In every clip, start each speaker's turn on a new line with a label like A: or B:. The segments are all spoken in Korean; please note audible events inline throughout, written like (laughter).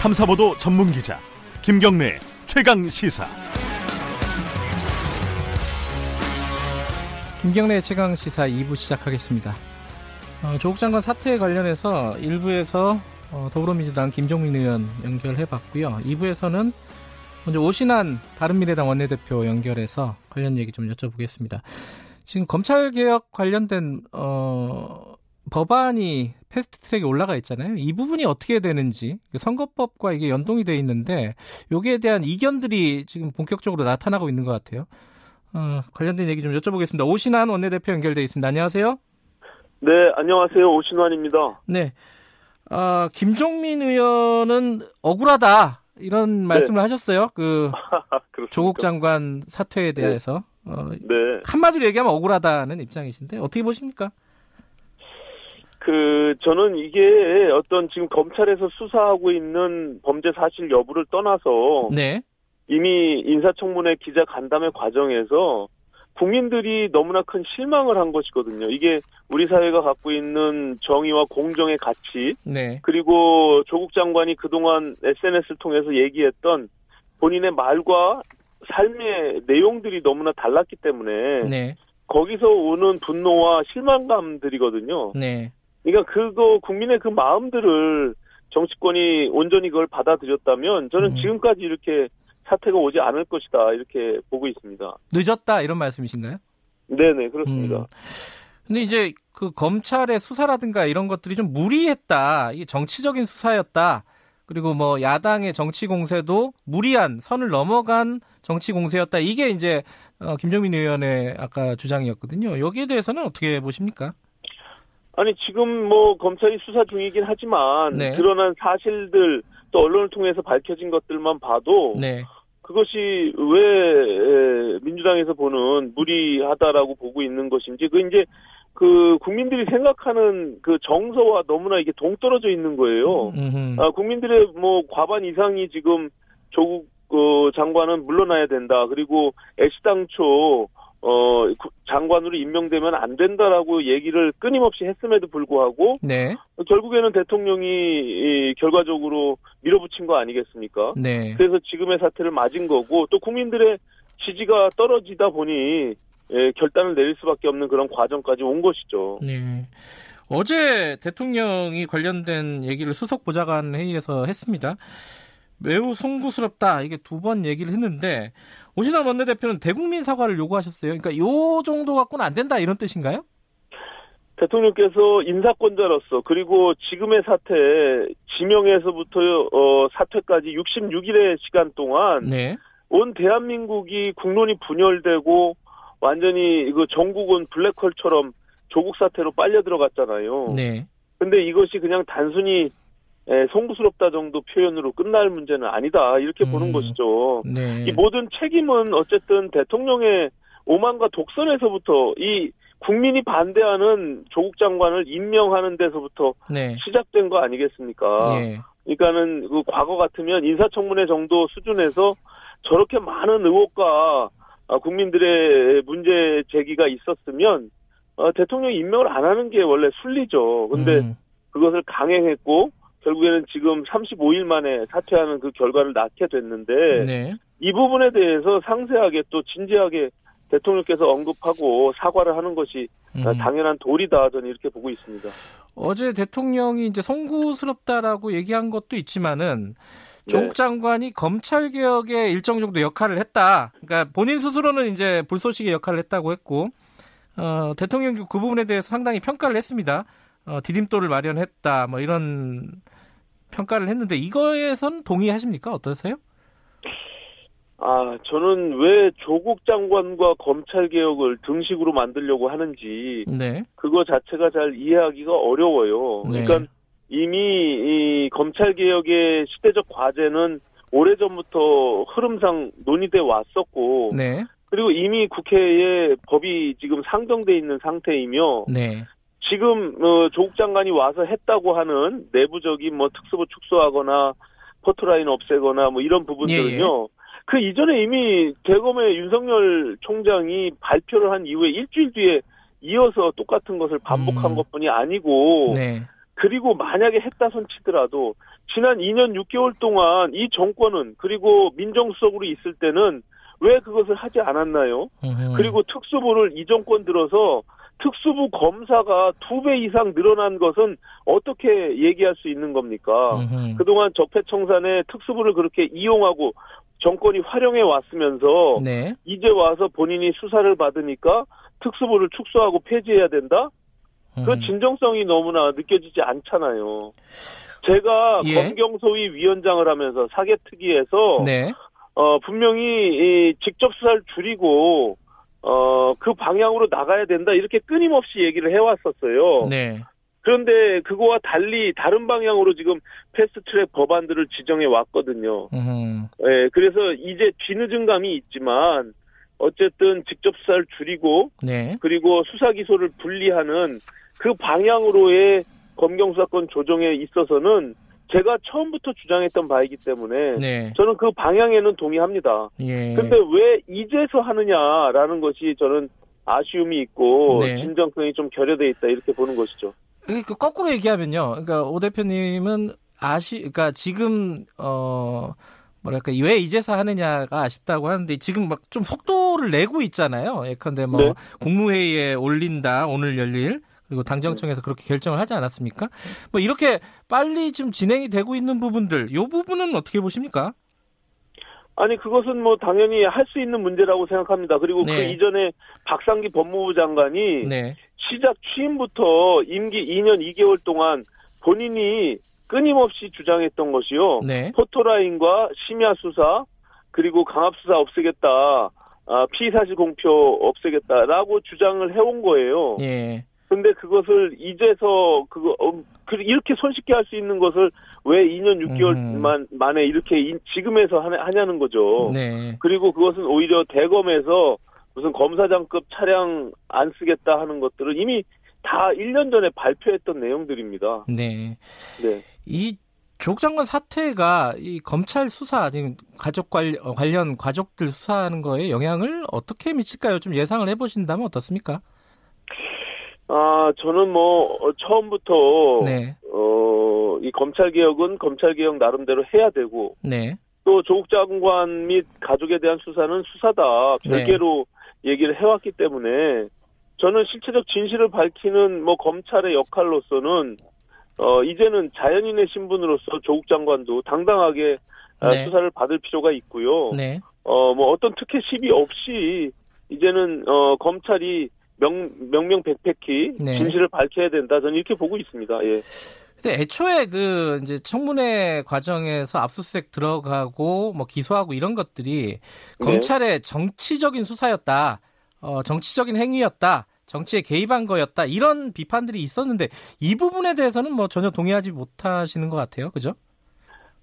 A: 탐사보도 전문 기자 김경래 최강 시사.
B: 김경래 최강 시사 2부 시작하겠습니다. 어, 조국 장관 사태에 관련해서 1부에서 어, 더불어민주당 김종민 의원 연결해봤고요. 2부에서는 먼저 오신환 바른미래당 원내대표 연결해서 관련 얘기 좀 여쭤보겠습니다. 지금 검찰 개혁 관련된 어, 법안이 패스트 트랙에 올라가 있잖아요. 이 부분이 어떻게 되는지 선거법과 이게 연동이 돼 있는데 여기에 대한 이견들이 지금 본격적으로 나타나고 있는 것 같아요. 어, 관련된 얘기 좀 여쭤보겠습니다. 오신환 원내대표 연결돼 있습니다. 안녕하세요.
C: 네, 안녕하세요. 오신환입니다.
B: 네. 아, 김종민 의원은 억울하다. 이런 네. 말씀을 네. 하셨어요. 그 (laughs) 조국 장관 사퇴에 네. 대해서. 네. 어, 네. 한마디로 얘기하면 억울하다는 입장이신데 어떻게 보십니까?
C: 그 저는 이게 어떤 지금 검찰에서 수사하고 있는 범죄 사실 여부를 떠나서 네. 이미 인사청문회 기자 간담회 과정에서 국민들이 너무나 큰 실망을 한 것이거든요. 이게 우리 사회가 갖고 있는 정의와 공정의 가치, 네. 그리고 조국 장관이 그동안 SNS를 통해서 얘기했던 본인의 말과 삶의 내용들이 너무나 달랐기 때문에 네. 거기서 오는 분노와 실망감들이거든요. 네. 그러니까 그거 국민의 그 마음들을 정치권이 온전히 그걸 받아들였다면 저는 음. 지금까지 이렇게 사태가 오지 않을 것이다 이렇게 보고 있습니다.
B: 늦었다 이런 말씀이신가요?
C: 네네 그렇습니다. 음.
B: 근데 이제 그 검찰의 수사라든가 이런 것들이 좀 무리했다. 이게 정치적인 수사였다. 그리고 뭐 야당의 정치 공세도 무리한 선을 넘어간 정치 공세였다. 이게 이제 어, 김정민 의원의 아까 주장이었거든요. 여기에 대해서는 어떻게 보십니까?
C: 아니 지금 뭐 검찰이 수사 중이긴 하지만 네. 드러난 사실들 또 언론을 통해서 밝혀진 것들만 봐도 네. 그것이 왜 민주당에서 보는 무리하다라고 보고 있는 것인지 그 이제 그 국민들이 생각하는 그 정서와 너무나 이게 동떨어져 있는 거예요. 아, 국민들의 뭐 과반 이상이 지금 조국 어, 장관은 물러나야 된다. 그리고 애시당초 어 장관으로 임명되면 안 된다라고 얘기를 끊임없이 했음에도 불구하고 네. 결국에는 대통령이 이, 결과적으로 밀어붙인 거 아니겠습니까? 네. 그래서 지금의 사태를 맞은 거고 또 국민들의 지지가 떨어지다 보니 예, 결단을 내릴 수밖에 없는 그런 과정까지 온 것이죠. 네.
B: 어제 대통령이 관련된 얘기를 수석 보좌관 회의에서 했습니다. 매우 송구스럽다 이게 두 번 얘기를 했는데 오신환 원내대표는 대국민 사과를 요구하셨어요. 그러니까 요 정도 갖고는 안 된다 이런 뜻인가요?
C: 대통령께서 인사권자로서 그리고 지금의 사태 지명에서부터 어, 사퇴까지 66일의 시간 동안 네. 온 대한민국이 국론이 분열되고 완전히 그 전국은 블랙홀처럼 조국 사태로 빨려 들어갔잖아요. 네. 근데 이것이 그냥 단순히 예, 송구스럽다 정도 표현으로 끝날 문제는 아니다 이렇게 음, 보는 것이죠. 네. 이 모든 책임은 어쨌든 대통령의 오만과 독선에서부터 이 국민이 반대하는 조국 장관을 임명하는 데서부터 네. 시작된 거 아니겠습니까? 네. 그러니까는 그 과거 같으면 인사청문회 정도 수준에서 저렇게 많은 의혹과 아, 국민들의 문제 제기가 있었으면 어, 대통령 임명을 안 하는 게 원래 순리죠. 근데 음. 그것을 강행했고 결국에는 지금 35일 만에 사퇴하는 그 결과를 낳게 됐는데 네. 이 부분에 대해서 상세하게 또 진지하게 대통령께서 언급하고 사과를 하는 것이 음. 당연한 도리다 저는 이렇게 보고 있습니다.
B: 어제 대통령이 이제 송구스럽다라고 얘기한 것도 있지만은 조국 네. 장관이 검찰 개혁에 일정 정도 역할을 했다. 그러니까 본인 스스로는 이제 불쏘시개 역할을 했다고 했고 어, 대통령도 그 부분에 대해서 상당히 평가를 했습니다. 어, 디딤돌을 마련했다. 뭐 이런 평가를 했는데 이거에선 동의하십니까? 어떠세요?
C: 아, 저는 왜 조국 장관과 검찰 개혁을 등식으로 만들려고 하는지 네. 그거 자체가 잘 이해하기가 어려워요. 네. 그러니까 이미 이 검찰 개혁의 시대적 과제는 오래전부터 흐름상 논의돼 왔었고 네. 그리고 이미 국회에 법이 지금 상정돼 있는 상태이며 네. 지금 어, 조국 장관이 와서 했다고 하는 내부적인 뭐 특수부 축소하거나 포토라인 없애거나 뭐 이런 부분들은요. 예, 예. 그 이전에 이미 대검의 윤석열 총장이 발표를 한 이후에 일주일 뒤에 이어서 똑같은 것을 반복한 음. 것뿐이 아니고 네. 그리고 만약에 했다 손 치더라도 지난 2년 6개월 동안 이 정권은 그리고 민정수석으로 있을 때는 왜 그것을 하지 않았나요? 으흠. 그리고 특수부를 이 정권 들어서 특수부 검사가 두 배 이상 늘어난 것은 어떻게 얘기할 수 있는 겁니까? 으흠. 그동안 적폐청산에 특수부를 그렇게 이용하고 정권이 활용해 왔으면서 네. 이제 와서 본인이 수사를 받으니까 특수부를 축소하고 폐지해야 된다? 그 음. 진정성이 너무나 느껴지지 않잖아요. 제가 예. 검경소위 위원장을 하면서 사개특위에서 네. 어, 분명히 이 직접 수사를 줄이고 어, 그 방향으로 나가야 된다 이렇게 끊임없이 얘기를 해왔었어요. 네. 그런데 그거와 달리 다른 방향으로 지금 패스트트랙 법안들을 지정해 왔거든요. 예, 그래서 이제 뒤늦은 감이 있지만 어쨌든 직접 수사를 줄이고 네. 그리고 수사 기소를 분리하는 그 방향으로의 검경 수사권 조정에 있어서는 제가 처음부터 주장했던 바이기 때문에 네. 저는 그 방향에는 동의합니다. 예. 근데 왜 이제서 하느냐라는 것이 저는 아쉬움이 있고 네. 진정성이 좀 결여돼 있다 이렇게 보는 것이죠.
B: 그 거꾸로 얘기하면요. 그러니까 오 대표님은 아시, 그러니까 지금 어 뭐랄까 왜 이제서 하느냐가 아쉽다고 하는데 지금 막 좀 속도를 내고 있잖아요. 예컨대 뭐 네. 국무회의에 올린다 오늘 열릴 그리고 당정청에서 그렇게 결정을 하지 않았습니까? 뭐 이렇게 빨리 지금 진행이 되고 있는 부분들, 이 부분은 어떻게 보십니까?
C: 아니 그것은 뭐 당연히 할 수 있는 문제라고 생각합니다. 그리고 그 네. 그 이전에 박상기 법무부 장관이 네. 시작 취임부터 임기 2년 2개월 동안 본인이 끊임없이 주장했던 것이요. 네. 포토라인과 심야 수사 그리고 강압 수사 없애겠다. 아, 피사실 공표 없애겠다라고 주장을 해온 거예요. 예. 근데 그것을 이제서 그거 어, 이렇게 손쉽게 할 수 있는 것을 왜 2년 6개월만 음. 만에 이렇게 지금에서 하냐 는 거죠. 네. 그리고 그것은 오히려 대검에서 무슨 검사장급 차량 안 쓰겠다 하는 것들은 이미 다 1년 전에 발표했던 내용들입니다.
B: 네. 네. 이 조국 장관 사태가 이 검찰 수사 아니 가족 어, 관련 가족들 수사하는 거에 영향을 어떻게 미칠까요? 좀 예상을 해보신다면 어떻습니까?
C: 아, 저는 뭐, 어, 처음부터, 네. 어, 이 검찰 개혁은 검찰 개혁 나름대로 해야 되고, 네. 또 조국 장관 및 가족에 대한 수사는 수사다. 별개로 네. 얘기를 해왔기 때문에, 저는 실체적 진실을 밝히는 뭐 검찰의 역할로서는, 어, 이제는 자연인의 신분으로서 조국 장관도 당당하게 아, 네. 수사를 받을 필요가 있고요. 네. 어, 뭐 어떤 특혜 시비 없이, 이제는, 어, 검찰이 명, 명명백백히 네. 진실을 밝혀야 된다. 저는 이렇게 보고 있습니다. 예.
B: 근데 애초에 그 이제 청문회 과정에서 압수수색 들어가고 뭐 기소하고 이런 것들이 네. 검찰의 정치적인 수사였다. 어, 정치적인 행위였다. 정치에 개입한 거였다. 이런 비판들이 있었는데 이 부분에 대해서는 뭐 전혀 동의하지 못하시는 것 같아요. 그죠?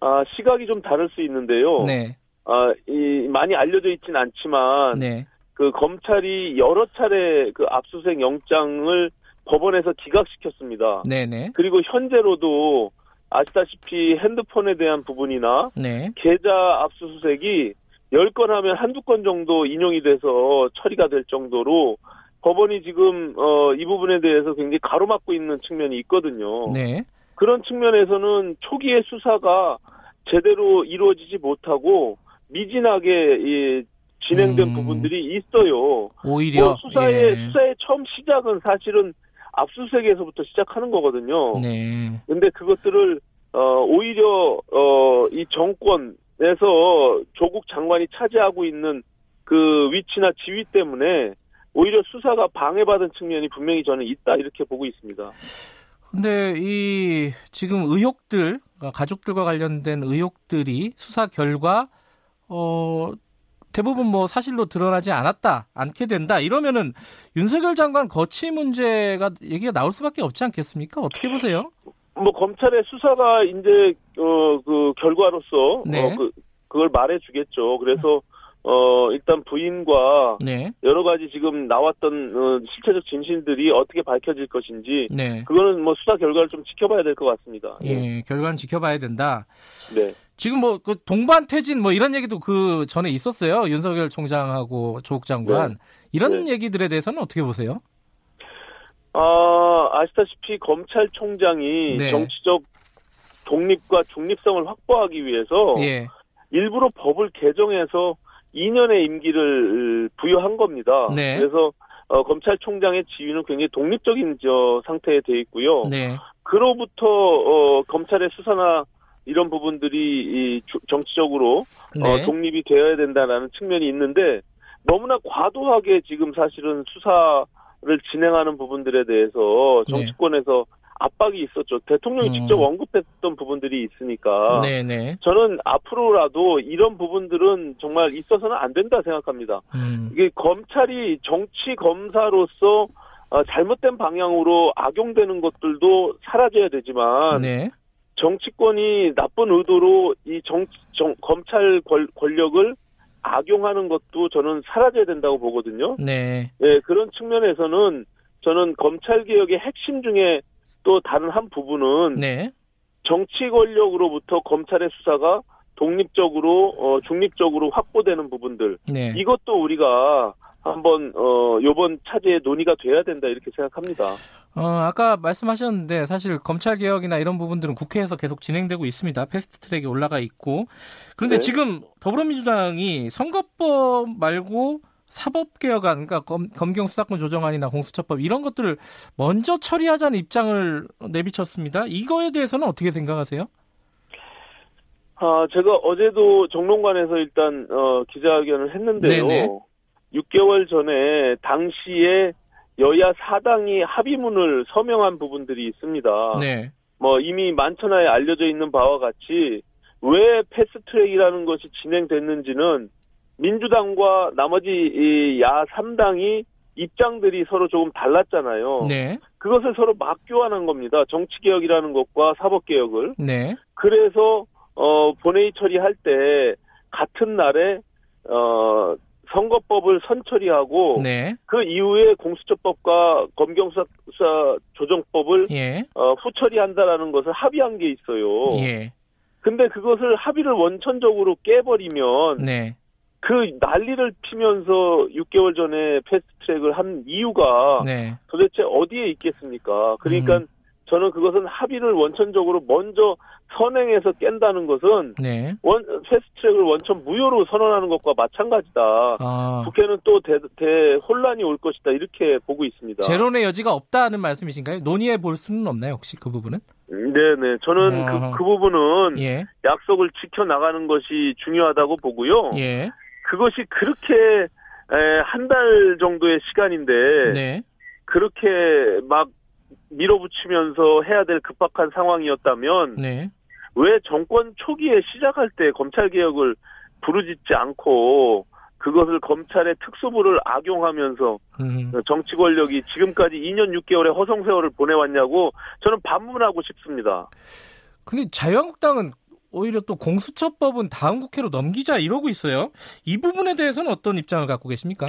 C: 아, 시각이 좀 다를 수 있는데요. 네. 아, 이 많이 알려져 있진 않지만 네. 그 검찰이 여러 차례 그 압수수색 영장을 법원에서 기각시켰습니다. 네네. 그리고 현재로도 아시다시피 핸드폰에 대한 부분이나 네. 계좌 압수수색이 10건 하면 한두 건 정도 인용이 돼서 처리가 될 정도로 법원이 지금 어, 이 부분에 대해서 굉장히 가로막고 있는 측면이 있거든요. 네. 그런 측면에서는 초기의 수사가 제대로 이루어지지 못하고 미진하게 이 진행된 음. 부분들이 있어요.
B: 오히려 뭐
C: 수사의 예. 수사의 처음 시작은 사실은 압수수색에서부터 시작하는 거거든요. 네. 근데 그것들을 어 오히려 어이 정권에서 조국 장관이 차지하고 있는 그 위치나 지위 때문에 오히려 수사가 방해받은 측면이 분명히 저는 있다 이렇게 보고 있습니다.
B: 근데 이 지금 의혹들 가족들과 관련된 의혹들이 수사 결과 어 대부분 뭐 사실로 드러나지 않았다, 않게 된다 이러면은 윤석열 장관 거취 문제가 얘기가 나올 수밖에 없지 않겠습니까? 어떻게 보세요?
C: 뭐 검찰의 수사가 이제 어 그 결과로서 네. 어, 그 그걸 말해주겠죠. 그래서 어 일단 부인과 네. 여러 가지 지금 나왔던 어, 실체적 진실들이 어떻게 밝혀질 것인지 네. 그거는 뭐 수사 결과를 좀 지켜봐야 될 것 같습니다.
B: 예, 예, 결과는 지켜봐야 된다. 네. 지금 뭐 그 동반 퇴진 뭐 이런 얘기도 그 전에 있었어요. 윤석열 총장하고 조국 장관 네. 이런 네. 얘기들에 대해서는 어떻게 보세요?
C: 아 아시다시피 검찰총장이 네. 정치적 독립과 중립성을 확보하기 위해서 예. 일부러 법을 개정해서 2년의 임기를 부여한 겁니다. 네. 그래서 어, 검찰총장의 지위는 굉장히 독립적인 저 상태에 돼 있고요. 네. 그로부터 어, 검찰의 수사나 이런 부분들이 이 정치적으로 어, 네. 어, 독립이 되어야 된다라는 측면이 있는데 너무나 과도하게 지금 사실은 수사를 진행하는 부분들에 대해서 네. 정치권에서 네. 압박이 있었죠. 대통령이 음. 직접 언급했던 부분들이 있으니까. 네네. 네. 저는 앞으로라도 이런 부분들은 정말 있어서는 안 된다 생각합니다. 음. 이게 검찰이 정치 검사로서 어, 잘못된 방향으로 악용되는 것들도 사라져야 되지만 네. 정치권이 나쁜 의도로 이 정, 정 검찰 권, 권력을 악용하는 것도 저는 사라져야 된다고 보거든요. 네. 네 그런 측면에서는 저는 검찰 개혁의 핵심 중에 또 다른 한 부분은 네. 정치 권력으로부터 검찰의 수사가 독립적으로 어, 중립적으로 확보되는 부분들 네. 이것도 우리가 한번 어 요번 차제에 논의가 돼야 된다 이렇게 생각합니다.
B: 어 아까 말씀하셨는데 사실 검찰 개혁이나 이런 부분들은 국회에서 계속 진행되고 있습니다. 패스트 트랙에 올라가 있고 그런데 네. 지금 더불어민주당이 선거법 말고 사법 개혁안, 그러니까 검, 검경 수사권 조정안이나 공수처법 이런 것들을 먼저 처리하자는 입장을 내비쳤습니다. 이거에 대해서는 어떻게 생각하세요?
C: 아, 제가 어제도 정론관에서 일단 어, 기자회견을 했는데요. 네네. 6개월 전에 당시에 여야 사당이 합의문을 서명한 부분들이 있습니다. 네. 뭐 이미 만천하에 알려져 있는 바와 같이 왜 패스트트랙이라는 것이 진행됐는지는 민주당과 나머지 야 3당이 입장들이 서로 조금 달랐잖아요. 네. 그것을 서로 맞교환한 겁니다. 정치개혁이라는 것과 사법개혁을. 네. 그래서 어 본회의 처리할 때 같은 날에 어 선거법을 선처리하고 네. 그 이후에 공수처법과 검경수사 조정법을 예. 어, 후처리한다라는 것을 합의한 게 있어요. 예. 근데 그것을 합의를 원천적으로 깨버리면 네. 그 난리를 피면서 6개월 전에 패스트트랙을 한 이유가 네. 도대체 어디에 있겠습니까? 그러니까 음. 저는 그것은 합의를 원천적으로 먼저 선행해서 깬다는 것은 네. 원 패스트트랙을 원천 무효로 선언하는 것과 마찬가지다. 아. 국회는 또 대, 대 혼란이 올 것이다 이렇게 보고 있습니다.
B: 제론의 여지가 없다는 말씀이신가요? 논의해 볼 수는 없나요 혹시 그 부분은?
C: 네네 저는 그, 그 부분은 예. 약속을 지켜 나가는 것이 중요하다고 보고요. 예. 그것이 그렇게 한 달 정도의 시간인데 네. 그렇게 막 밀어붙이면서 해야 될 급박한 상황이었다면 네. 왜 정권 초기에 시작할 때 검찰 개혁을 부르짖지 않고 그것을 검찰의 특수부를 악용하면서 음. 정치 권력이 지금까지 2년 6개월의 허송 세월을 보내왔냐고 저는 반문하고 싶습니다.
B: 근데 자유한국당은 오히려 또 공수처법은 다음 국회로 넘기자 이러고 있어요. 이 부분에 대해서는 어떤 입장을 갖고 계십니까?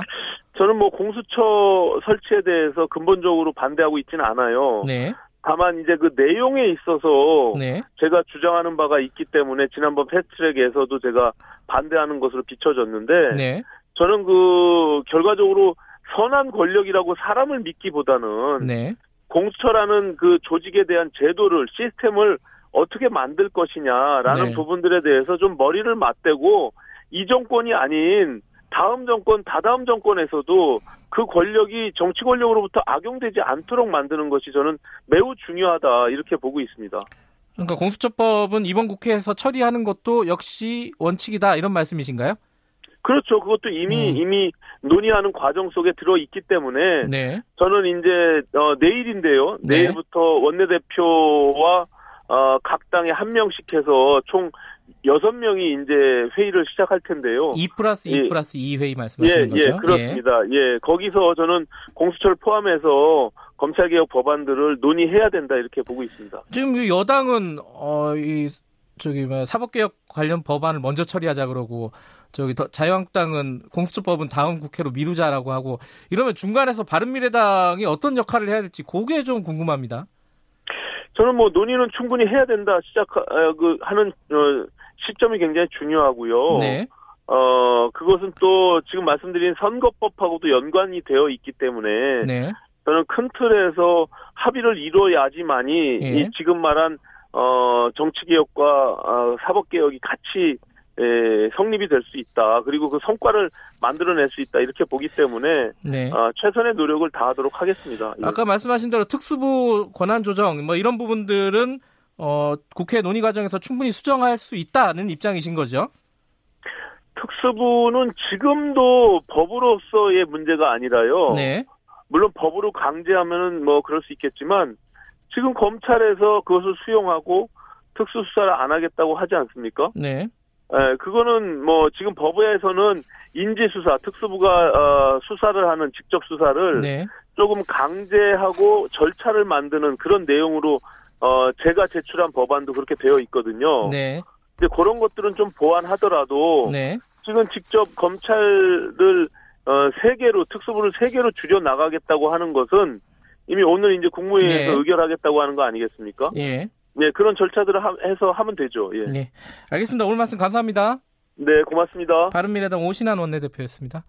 C: 저는 뭐 공수처 설치에 대해서 근본적으로 반대하고 있지는 않아요. 네. 다만 이제 그 내용에 있어서 네. 제가 주장하는 바가 있기 때문에 지난번 패스트트랙에서도 제가 반대하는 것으로 비춰졌는데 네. 저는 그 결과적으로 선한 권력이라고 사람을 믿기보다는 네. 공수처라는 그 조직에 대한 제도를 시스템을 어떻게 만들 것이냐라는 네. 부분들에 대해서 좀 머리를 맞대고 이 정권이 아닌 다음 정권, 다다음 정권에서도 그 권력이 정치 권력으로부터 악용되지 않도록 만드는 것이 저는 매우 중요하다 이렇게 보고 있습니다.
B: 그러니까 공수처법은 이번 국회에서 처리하는 것도 역시 원칙이다 이런 말씀이신가요?
C: 그렇죠. 그것도 이미 음. 이미 논의하는 과정 속에 들어 있기 때문에 네. 저는 이제 어, 내일인데요. 네. 내일부터 원내대표와 어, 각 당에 한 명씩 해서 총 여섯 명이 이제 회의를 시작할 텐데요.
B: 2 플러스 2 예. 플러스 2 회의 말씀하시는
C: 예,
B: 거죠?
C: 예, 그렇습니다. 예. 예, 거기서 저는 공수처를 포함해서 검찰개혁 법안들을 논의해야 된다 이렇게 보고 있습니다.
B: 지금 여당은 어, 이 저기 뭐 사법개혁 관련 법안을 먼저 처리하자 그러고 저기 자유한국당은 공수처법은 다음 국회로 미루자라고 하고 이러면 중간에서 바른미래당이 어떤 역할을 해야 될지 그게 좀 궁금합니다.
C: 저는 뭐 논의는 충분히 해야 된다 시작 그 하는 어, 시점이 굉장히 중요하고요. 네. 어 그것은 또 지금 말씀드린 선거법하고도 연관이 되어 있기 때문에 네. 저는 큰 틀에서 합의를 이루어야지만이 예. 이 지금 말한 어, 정치 개혁과 어, 사법 개혁이 같이 에, 성립이 될 수 있다. 그리고 그 성과를 만들어낼 수 있다. 이렇게 보기 때문에 네. 어, 최선의 노력을 다하도록 하겠습니다.
B: 예. 아까 말씀하신 대로 특수부 권한 조정 뭐 이런 부분들은 어, 국회 논의 과정에서 충분히 수정할 수 있다는 입장이신 거죠?
C: 특수부는 지금도 법으로서의 문제가 아니라요.
B: 네.
C: 물론 법으로 강제하면은 뭐 그럴 수 있겠지만 지금 검찰에서 그것을 수용하고 특수수사를 안 하겠다고 하지 않습니까?
B: 네.
C: 예, 그거는 뭐 지금 법에서는 인지수사, 특수부가 어, 수사를 하는 직접 수사를 네. 조금 강제하고 절차를 만드는 그런 내용으로 어, 제가 제출한 법안도 그렇게 되어 있거든요.
B: 네.
C: 근데 그런 것들은 좀 보완하더라도
B: 네.
C: 지금 직접 검찰을 어, 세 개로 특수부를 세 개로 줄여 나가겠다고 하는 것은 이미 오늘 이제 국무회의에서 네. 의결하겠다고 하는 거 아니겠습니까?
B: 예.
C: 네, 그런 절차들을 하, 해서 하면 되죠. 예.
B: 네. 알겠습니다. 오늘 말씀 감사합니다.
C: 네, 고맙습니다.
B: 바른미래당 오신환 원내대표였습니다.